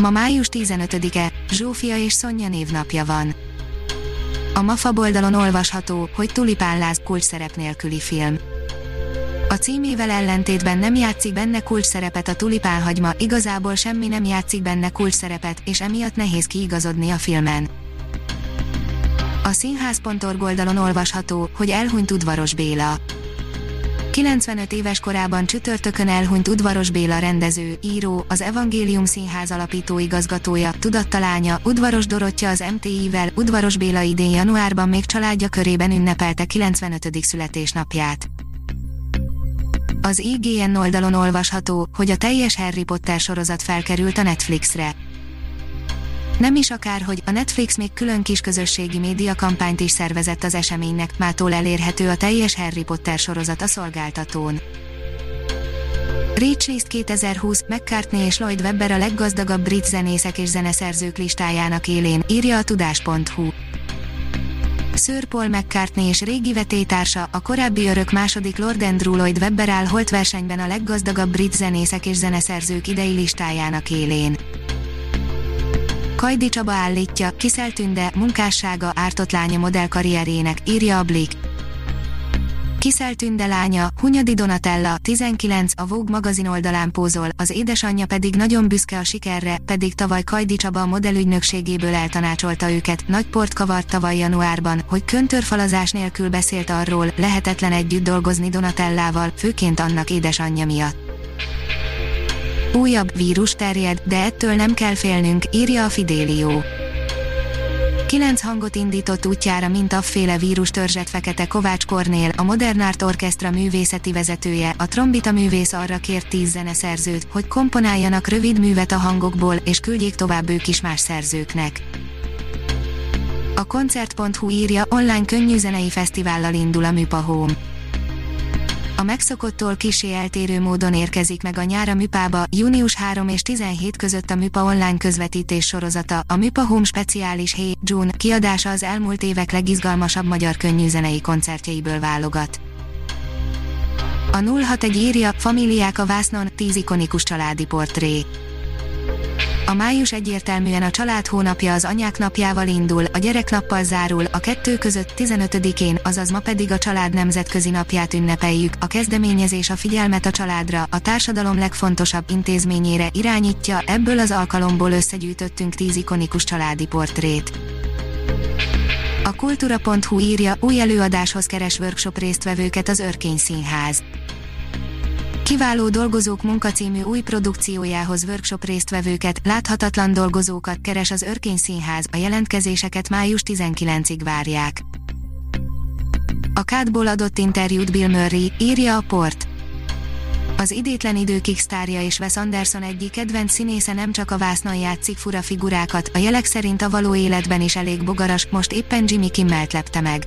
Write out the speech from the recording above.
Ma május 15-e, Zsófia és Szonya névnapja van. A MAFA oldalon olvasható, hogy Tulipán Láz kulcs szerep nélküli film. A címével ellentétben nem játszik benne kulcs szerepet a Tulipán hagyma, igazából semmi nem játszik benne kulcs szerepet, és emiatt nehéz kiigazodni a filmen. A színház.org oldalon olvasható, hogy elhunyt udvaros Béla. 95 éves korában csütörtökön elhunyt Udvaros Béla rendező, író, az Evangélium Színház alapító igazgatója, tudattalánya, Udvaros Dorottya az MTI-vel, Udvaros Béla idén januárban még családja körében ünnepelte 95. születésnapját. Az IGN oldalon olvasható, hogy a teljes Harry Potter sorozat felkerült a Netflixre. Nem is akár, hogy a Netflix még külön kis közösségi média kampányt is szervezett az eseménynek, mától elérhető a teljes Harry Potter sorozat a szolgáltatón. Reachlist 2020, McCartney és Lloyd Webber a leggazdagabb brit zenészek és zeneszerzők listájának élén, írja a tudás.hu. Sir Paul McCartney és régi vetétársa, a korábbi örök második Lord Andrew Lloyd Webber áll holt versenyben a leggazdagabb brit zenészek és zeneszerzők idei listájának élén. Kajdi Csaba állítja, Kiszeltünde, munkássága ártott lánya modell karrierjének, írja a Blik. Kiszeltünde lánya, Hunyadi Donatella, 19, a Vogue magazin oldalán pózol, az édesanyja pedig nagyon büszke a sikerre, pedig tavaly Kajdi Csaba a modellügynökségéből eltanácsolta őket, nagy port kavart tavaly januárban, hogy köntörfalazás nélkül beszélt arról, lehetetlen együtt dolgozni Donatellával, főként annak édesanyja miatt. Újabb vírus terjed, de ettől nem kell félnünk, írja a Fidélió. Kilenc hangot indított útjára mint afféle vírus törzset Fekete Kovács Kornél, a Modern Art Orchestra művészeti vezetője, a trombita művész arra kért tíz zeneszerzőt, hogy komponáljanak rövid művet a hangokból, és küldjék tovább ők is más szerzőknek. A koncert.hu írja, online könnyű zenei fesztivállal indul a Műpa Home a megszokottól kisé eltérő módon érkezik meg a nyár a Műpába, június 3 és 17 között a Műpa online közvetítés sorozata, a Műpa Home speciális Hey June kiadása az elmúlt évek legizgalmasabb magyar könnyűzenei koncertjeiből válogat. A 061 írja, familiák a vásznon, 10 ikonikus családi portré. A május egyértelműen a család hónapja az anyák napjával indul, a gyereknappal zárul, a kettő között 15-én, azaz ma pedig a család nemzetközi napját ünnepeljük. A kezdeményezés a figyelmet a családra, a társadalom legfontosabb intézményére irányítja, ebből az alkalomból összegyűjtöttünk 10 ikonikus családi portrét. A kultúra.hu írja, új előadáshoz keres workshop résztvevőket az Örkény Színház. Kiváló dolgozók munkacímű új produkciójához workshop résztvevőket, láthatatlan dolgozókat keres az Örkény Színház, a jelentkezéseket május 19-ig várják. A kádból adott interjút Bill Murray, írja a port. Az idétlen időkig sztárja és Wes Anderson egyik kedvenc színésze nem csak a vásznon játszik fura figurákat, a jelek szerint a való életben is elég bogaras, most éppen Jimmy Kimmelt lepte meg.